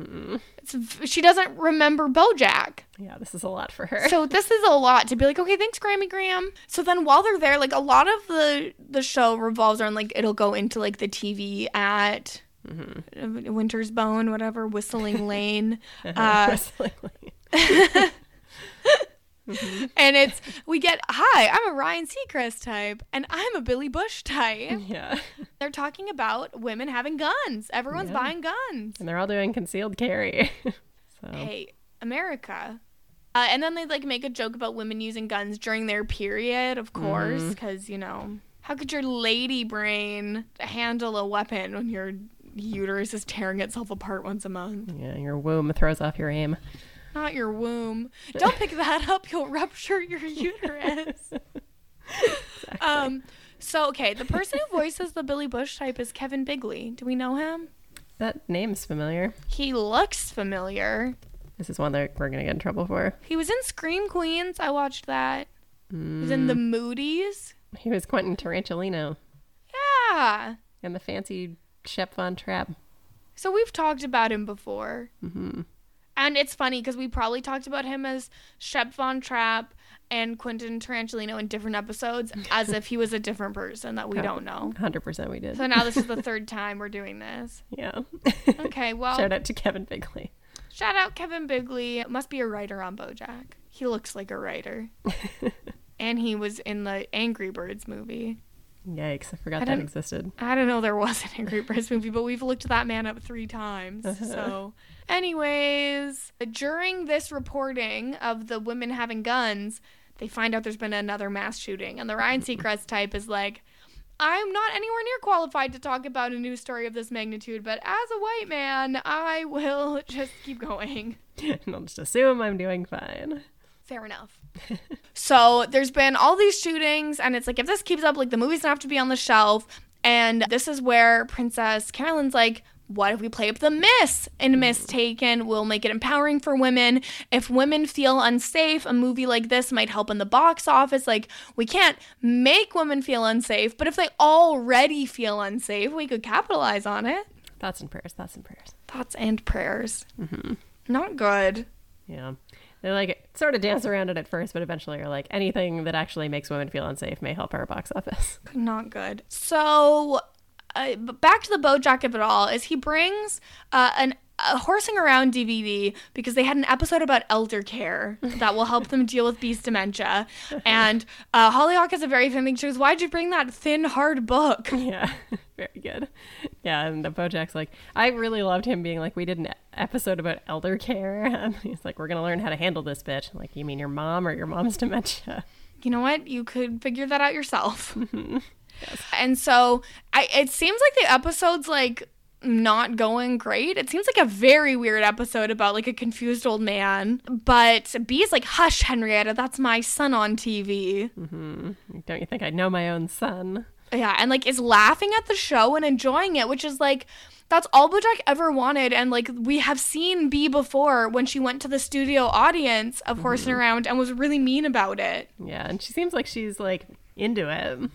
It's, v- she doesn't remember BoJack. Yeah, this is a lot for her. So this is a lot to be like, okay, thanks, Grammy Graham. So then while they're there, like a lot of the the show revolves around like it'll go into like the TV at uh, Winter's Bone, whatever, Whistling Lane. Uh, Whistling Lane. and it's we get hi i'm a ryan seacrest type and i'm a billy bush type. Yeah, they're talking about women having guns. Everyone's Yeah. buying guns. And they're all doing concealed carry. so. Hey america. Uh, and then they like make a joke about women using guns during their period of course because you know how could your lady brain handle a weapon when your uterus is tearing itself apart once a month? Yeah, your womb throws off your aim. Not your womb don't pick that up you'll rupture your uterus Um, so okay, the person who voices the Billy Bush type is Kevin Bigley. Do we know him? That name's familiar. He looks familiar. This is one that we're gonna get in trouble for. He was in Scream Queens. I watched that. He was in The Moodies. He was Quentin Tarantulino Yeah. and the fancy Shep Von Trapp. So we've talked about him before. Mm-hmm. And it's funny because we probably talked about him as Shep Von Trapp and Quentin Tarantulino in different episodes as if he was a different person that we don't know. Hundred percent, we did. So now this is the third time we're doing this. Yeah. Okay, well, Shout out to Kevin Bigley. Shout out Kevin Bigley. Must be a writer on Bojack. He looks like a writer. and he was in the Angry Birds movie. Yikes! I forgot I that existed. I don't know there was an Angry Birds movie, but we've looked that man up three times. So, anyways, during this reporting of the women having guns, they find out there's been another mass shooting. And the Ryan Seacrest type is like, I'm not anywhere near qualified to talk about a news story of this magnitude, but as a white man, I will just keep going. and I'll just assume I'm doing fine. Fair enough. so there's been all these shootings, and it's like if this keeps up, like the movie's gonna have to be on the shelf. And this is where Princess Carolyn's like, what if we play up the miss in Ms. Taken? Mm. We'll make it empowering for women. If women feel unsafe, a movie like this might help in the box office. Like, we can't make women feel unsafe, but if they already feel unsafe, we could capitalize on it. Thoughts and prayers. Thoughts and prayers. Thoughts and prayers. Mm-hmm. Not good. Yeah. They like sort of dance around it at first, but eventually are like anything that actually makes women feel unsafe may help our box office. not good. So, uh, back to the Bojack of it all is he brings uh, an a horsing around DVD because they had an episode about elder care that will help them deal with beast dementia. And uh, Hollyhock has a very thin thing. She goes, "Why'd you bring that thin, hard book?" Yeah, very good. Yeah, and the Bojack's like, I really loved him being like, we did an episode about elder care, and he's like, we're gonna learn how to handle this bitch. I'm like, you mean your mom or your mom's dementia? you know what? You could figure that out yourself. And so I, it seems like the episode's like not going great. It seems like a very weird episode about like a confused old man. But B's like, hush, Henrietta, that's my son on TV. Mm-hmm. Don't you think I know my own son? Yeah, and like is laughing at the show and enjoying it, which is like that's all Bojack ever wanted. And like we have seen B before when she went to the studio audience of Horsing mm-hmm. Around and was really mean about it. Yeah, and she seems like she's like into it.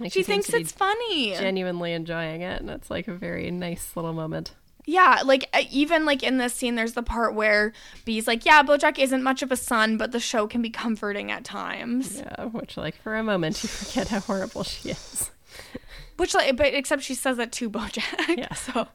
Like She seems thinks it's funny. genuinely enjoying it, and it's like a very nice little moment. Yeah, like uh, even like in this scene, there's the part where B's like, "Yeah, BoJack isn't much of a son, but the show can be comforting at times." Yeah, which like for a moment you forget how horrible she is. Which, like, but except she says that to BoJack. Yeah. So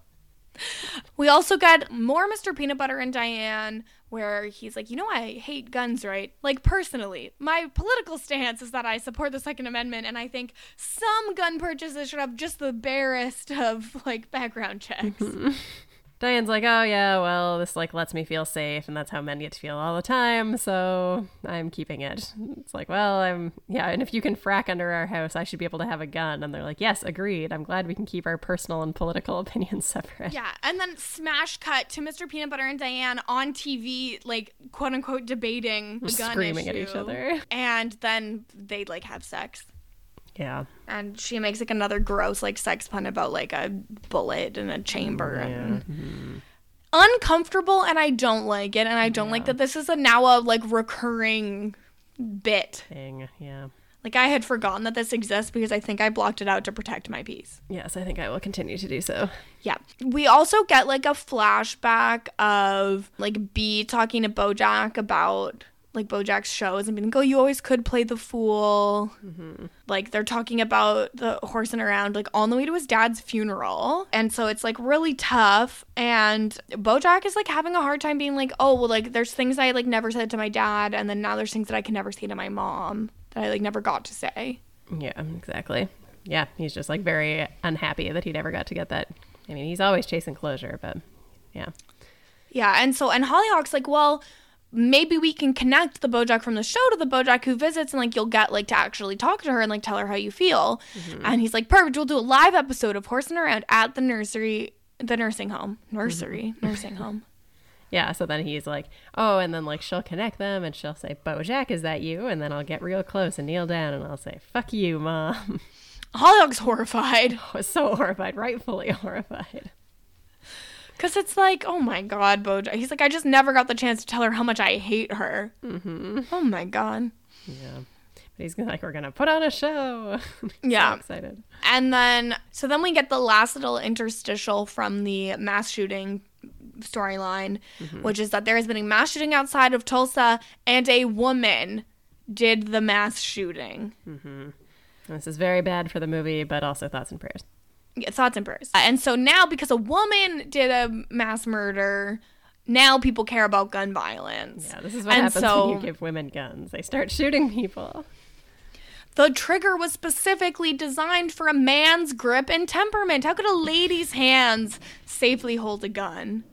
we also get more Mr. Peanut Butter and Diane, where he's like, "You know, I hate guns, right? Like personally, my political stance is that I support the Second Amendment, and I think some gun purchases should have just the barest of like background checks." Diane's like, oh yeah, well this like lets me feel safe, and that's how men get to feel all the time, so I'm keeping it. It's like, well, I'm yeah, and if you can frack under our house, I should be able to have a gun. And they're like, yes, agreed. I'm glad we can keep our personal and political opinions separate. Yeah, and then smash cut to Mr. Peanut Butter and Diane on TV, like quote unquote debating the gun Screaming at each issue. other. and then they like have sex, Yeah. and she makes like another gross like sex pun about like a bullet in a chamber and mm-hmm. uncomfortable, and I don't like it, and I don't like that this is a now a like recurring bit. Thing. Yeah. Like I had forgotten that this exists because I think I blocked it out to protect my peace. Yes, I think I will continue to do so. Yeah. We also get like a flashback of like B talking to Bojack about like Bojack's shows and being like, oh, you always could play the fool. Mm-hmm. Like they're talking about the horsing around like on the way to his dad's funeral. And so it's like really tough. And Bojack is like having a hard time being like, oh, well, like there's things I like never said to my dad. And then now there's things that I can never say to my mom that I like never got to say. Yeah, exactly. Yeah, he's just like very unhappy that he never got to get that. I mean, he's always chasing closure, but yeah. Yeah, and so and Hollyhock's like, well, maybe we can connect the Bojack from the show to the Bojack who visits, and like you'll get like to actually talk to her and like tell her how you feel. Mm-hmm. And he's like, perfect. We'll do a live episode of horsing around at the nursery, the nursing home, nursery, mm-hmm. nursing home. Yeah, so then he's like, oh, and then like she'll connect them and she'll say, Bojack, is that you? And then I'll get real close and kneel down and I'll say, fuck you, mom. Hollyhock's horrified I was so horrified, rightfully horrified. Because it's like, oh my god, Bojack. He's like, I just never got the chance to tell her how much I hate her. Mm-hmm. Oh my god. Yeah. But he's like, we're going to put on a show. Yeah. so excited. And then, so then we get the last little interstitial from the mass shooting storyline, which is that there has been a mass shooting outside of Tulsa and a woman did the mass shooting. And this is very bad for the movie, but also thoughts and prayers. Yeah, thoughts and prayers. And so now, because a woman did a mass murder, now people care about gun violence. Yeah, this is what And happens so- when you give women guns. They start shooting people. The trigger was specifically designed for a man's grip and temperament. How could a lady's hands safely hold a gun?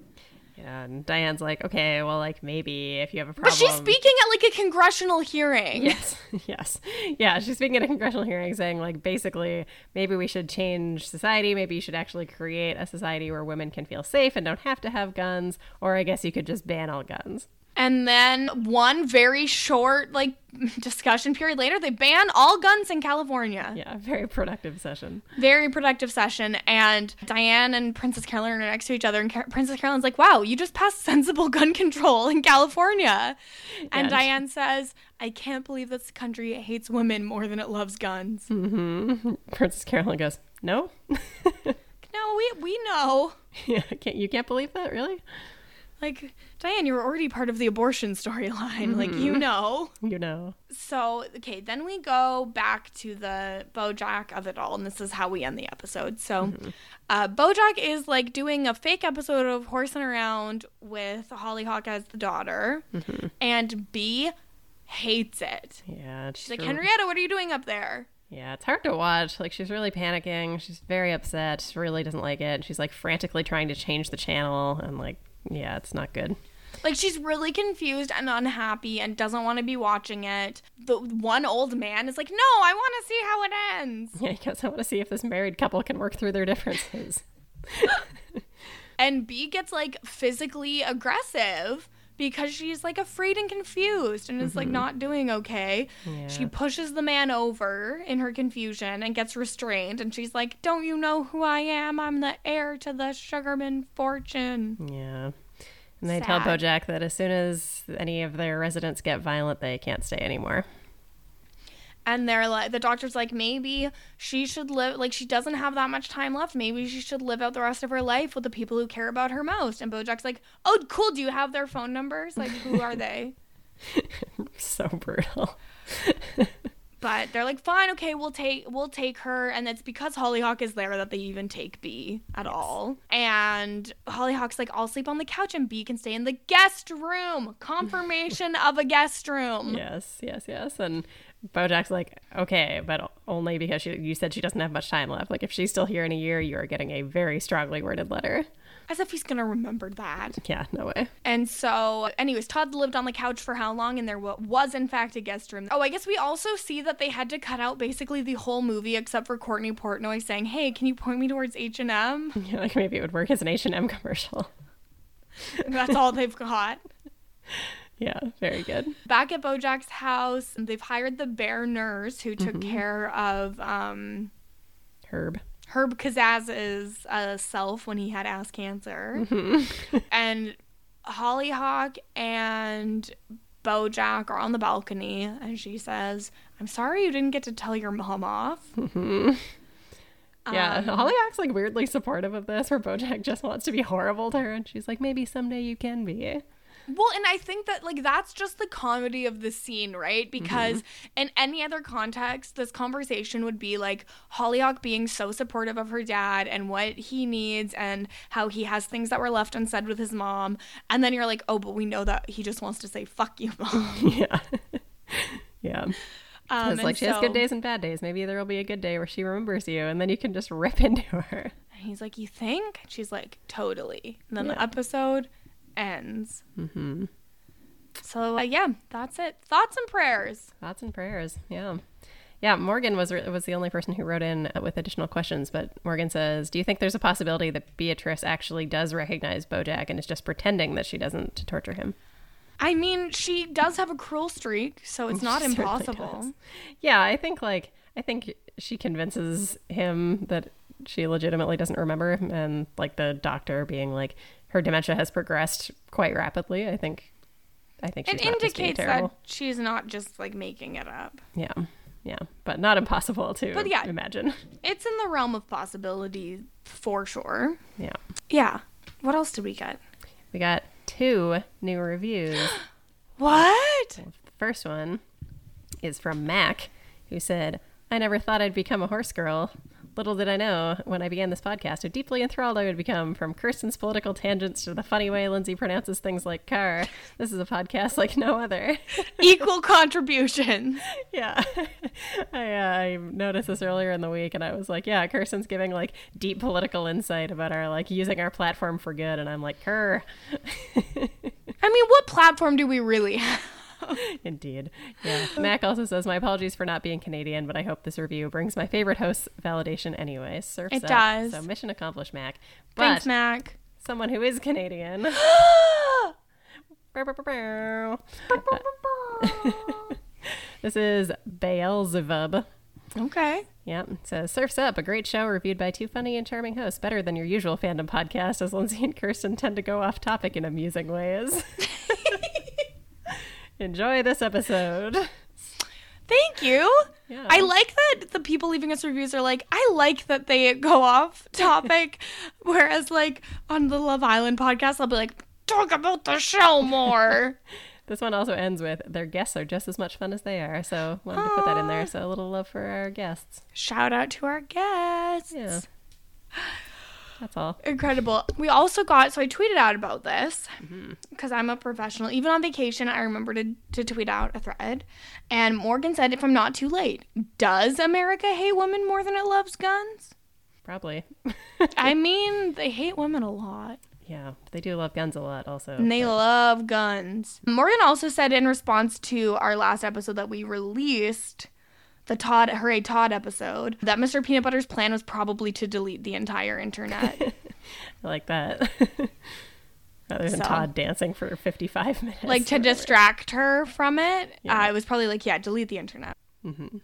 Yeah, and Diane's like, okay, well, like maybe if you have a problem. But she's speaking at like a congressional hearing. Yes, yes. Yeah, she's speaking at a congressional hearing saying, like, basically, maybe we should change society. Maybe you should actually create a society where women can feel safe and don't have to have guns. Or I guess you could just ban all guns. And then one very short like discussion period later, they ban all guns in California. Yeah, very productive session. Very productive session. And Diane and Princess Carolyn are next to each other, and Car- Princess Carolyn's like, "Wow, you just passed sensible gun control in California." And Yeah. Diane says, "I can't believe this country hates women more than it loves guns." Mm-hmm. Princess Carolyn goes, no? No, we we know. yeah, can't, you can't believe that, really? Like Diane, you were already part of the abortion storyline. Like you mm-hmm. know. You know. So, okay, then we go back to the Bojack of it all, and this is how we end the episode. So, mm-hmm. uh, Bojack is like doing a fake episode of Horsing Around with Hollyhock as the daughter, mm-hmm. and B hates it. Yeah, She's like, Henrietta, what are you doing up there? Yeah, it's hard to watch. Like she's really panicking. She's very upset. She really doesn't like it. She's like frantically trying to change the channel and like yeah, it's not good. Like she's really confused and unhappy and doesn't want to be watching it. The one old man is like, "No, I want to see how it ends." Yeah, because I want to see if this married couple can work through their differences. And B gets like physically aggressive because she's like afraid and confused and is like mm-hmm. not doing okay. Yeah. She pushes the man over in her confusion and gets restrained. And she's like, Don't you know who I am? I'm the heir to the Sugarman fortune. Yeah. And they tell Sad. Bojack that as soon as any of their residents get violent, they can't stay anymore. And they're like, the doctor's like, maybe she should live, like, she doesn't have that much time left. Maybe she should live out the rest of her life with the people who care about her most. And Bojack's like, oh, cool. Do you have their phone numbers? Like, who are they? so brutal. But they're like, fine, okay, we'll take we'll take her, and it's because Hollyhock is there that they even take B at all. And Hollyhock's like, I'll sleep on the couch, and B can stay in the guest room. Confirmation of a guest room. Yes, yes, yes. And Bojack's like, okay, but only because she, you said she doesn't have much time left. Like, if she's still here in a year, you are getting a very strongly worded letter. As if he's gonna remember that. Yeah, no way. And so, anyways, Todd lived on the couch for how long? And there wa- was, in fact, a guest room. Oh, I guess we also see that they had to cut out basically the whole movie except for Courtney Portnoy saying, "Hey, can you point me towards H and M?" Yeah, like maybe it would work as an H&M commercial. That's all they've got. Yeah, very good. Back at Bojack's house, they've hired the bear nurse who took Mm-hmm. care of um, Herb. Herb Kazaz's uh, self when he had ass cancer. Mm-hmm. and Hollyhock and Bojack are on the balcony, and she says, I'm sorry you didn't get to tell your mom off. Yeah, Um, Hollyhock's like weirdly supportive of this, where Bojack just wants to be horrible to her, and she's like, maybe someday you can be. Well, and I think that like that's just the comedy of the scene, right? Because in any other context, this conversation would be like Hollyhock being so supportive of her dad and what he needs and how he has things that were left unsaid with his mom. And then you're like, oh, but we know that he just wants to say "fuck you, mom." yeah. yeah. Um, It's like she has good days and bad days. Maybe there will be a good day where she remembers you, and then you can just rip into her. And he's like, you think? She's like, totally. And then the episode ends. Mm-hmm. So uh, yeah, that's it. Thoughts and prayers. Thoughts and prayers. Yeah. Yeah, Morgan was was the only person who wrote in with additional questions, but Morgan says, "Do you think there's a possibility that Beatrice actually does recognize Bojack and is just pretending that she doesn't to torture him?" I mean, she does have a cruel streak, so it's not She impossible. Yeah, I think like I think she convinces him that she legitimately doesn't remember him, and like the doctor being like her dementia has progressed quite rapidly. I think I think she's It not just being indicates that she's not just like making it up. Yeah, yeah, but not impossible to But yeah. imagine. It's in the realm of possibility for sure. Yeah, Yeah. What else did we get? we got two new reviews. What? The first one is from Mac, who said, I never thought I'd become a horse girl. Little did I know when I began this podcast how deeply enthralled I would become from Kirsten's political tangents to the funny way Lindsay pronounces things like car. This is a podcast like no other. Equal contribution. yeah. I, uh, I noticed this earlier in the week and I was like, yeah, Kirsten's giving like deep political insight about our like using our platform for good. And I'm like, Kerr. I mean, what platform do we really have? Indeed. Yeah. Mac also says, My apologies for not being Canadian, but I hope this review brings my favorite host validation anyway. Surfs It up. does. So mission accomplished, Mac. But Thanks, Mac. someone who is Canadian. this is Beelzebub. okay. Yeah, it says Surfs Up, a great show reviewed by two funny and charming hosts, better than your usual fandom podcast, as Lindsay and Kirsten tend to go off topic in amusing ways. Enjoy this episode. Thank you. Yeah. I like that the people leaving us reviews are like, I like that they go off topic. Whereas, like, on the Love Island podcast, I'll be like, talk about the show more. This one also ends with their guests are just as much fun as they are, so wanted to put that in there. Ah. So a little love for our guests. Shout out to our guests. Yeah. That's all. Incredible. We also got, so I tweeted out about this mm-hmm. because I'm a professional. Even on vacation, I remember to, to tweet out a thread. And Morgan said, if I'm not too late, does America hate women more than it loves guns? Probably. I mean, they hate women a lot. Yeah, they do love guns a lot, also. And they but- love guns. Morgan also said in response to our last episode that we released, the Todd Hooray Todd episode, that Mr. Peanut Butter's plan was probably to delete the entire internet. I like that. Rather than So- Todd dancing for 55 minutes. like to distract her from it. Yeah. Uh, it was probably like, yeah, delete the internet. Mhm.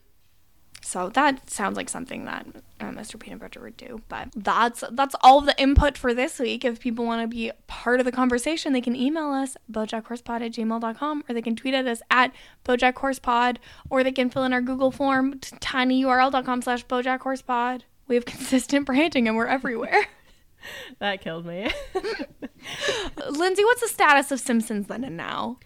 So that sounds like something that uh, Mr. Peanut Butter would do. But that's that's all the input for this week. If people want to be part of the conversation, they can email us bojackhorsepod at gmail.com or they can tweet at us at bojackhorsepod or they can fill in our Google form tinyurl.com slash bojackhorsepod. We have consistent branding and we're everywhere. That killed me. Lindsay, what's the status of Simpsons then and now?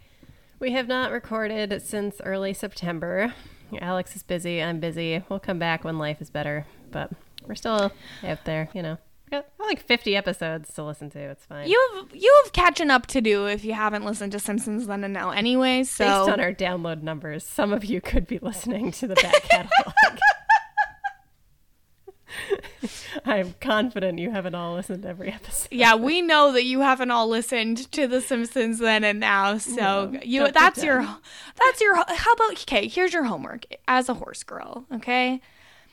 we have not recorded since early September. Alex is busy. I'm busy. We'll come back when life is better. But we're still out there, you know. Got like 50 episodes to listen to. It's fine. You have you have catching up to do if you haven't listened to Simpsons then and now anyway. So Based on our download numbers, some of you could be listening to the back catalog. I'm confident you haven't all listened to every episode. yeah, we know that you haven't all listened to The Simpsons then and now. So No, you that's your that's your how about okay, here's your homework as a horse girl, okay?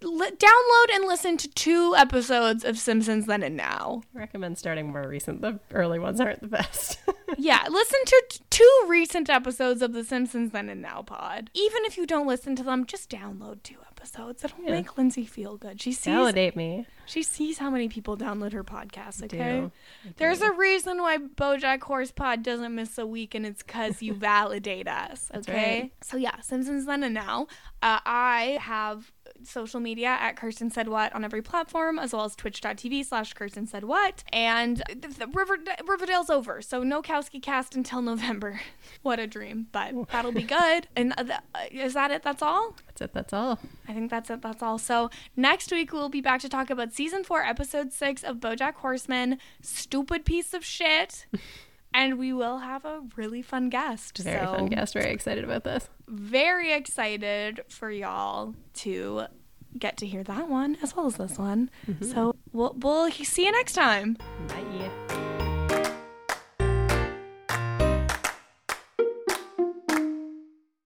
Li- download and listen to two episodes of Simpsons then and now. I recommend starting more recent. The early ones aren't the best. Yeah, listen to t- two recent episodes of The Simpsons then and now pod. Even if you don't listen to them, just download two episodes. It'll Yeah. make Lindsay feel good. She sees Validate me. she sees how many people download her podcast, I okay? There's a reason why Bojack Horsepod doesn't miss a week, and it's because you validate us, okay? right. So yeah, Simpsons then and now. Uh, I have social media at Kirsten Said What on every platform, as well as twitch.tv slash Kirsten Said What. And the, the River, Riverdale's over, so no Kowski cast until November. what a dream, but that'll be good. And uh, uh, is that it? That's all? That's it. That's all. I think that's it. That's all. So next week we'll be back to talk about season four, episode six of BoJack Horseman. Stupid piece of shit. and we will have a really fun guest. Very so fun guest. Very excited about this. very excited for y'all to get to hear that one as well as this one. Mm-hmm. So we'll we'll see you next time. Bye.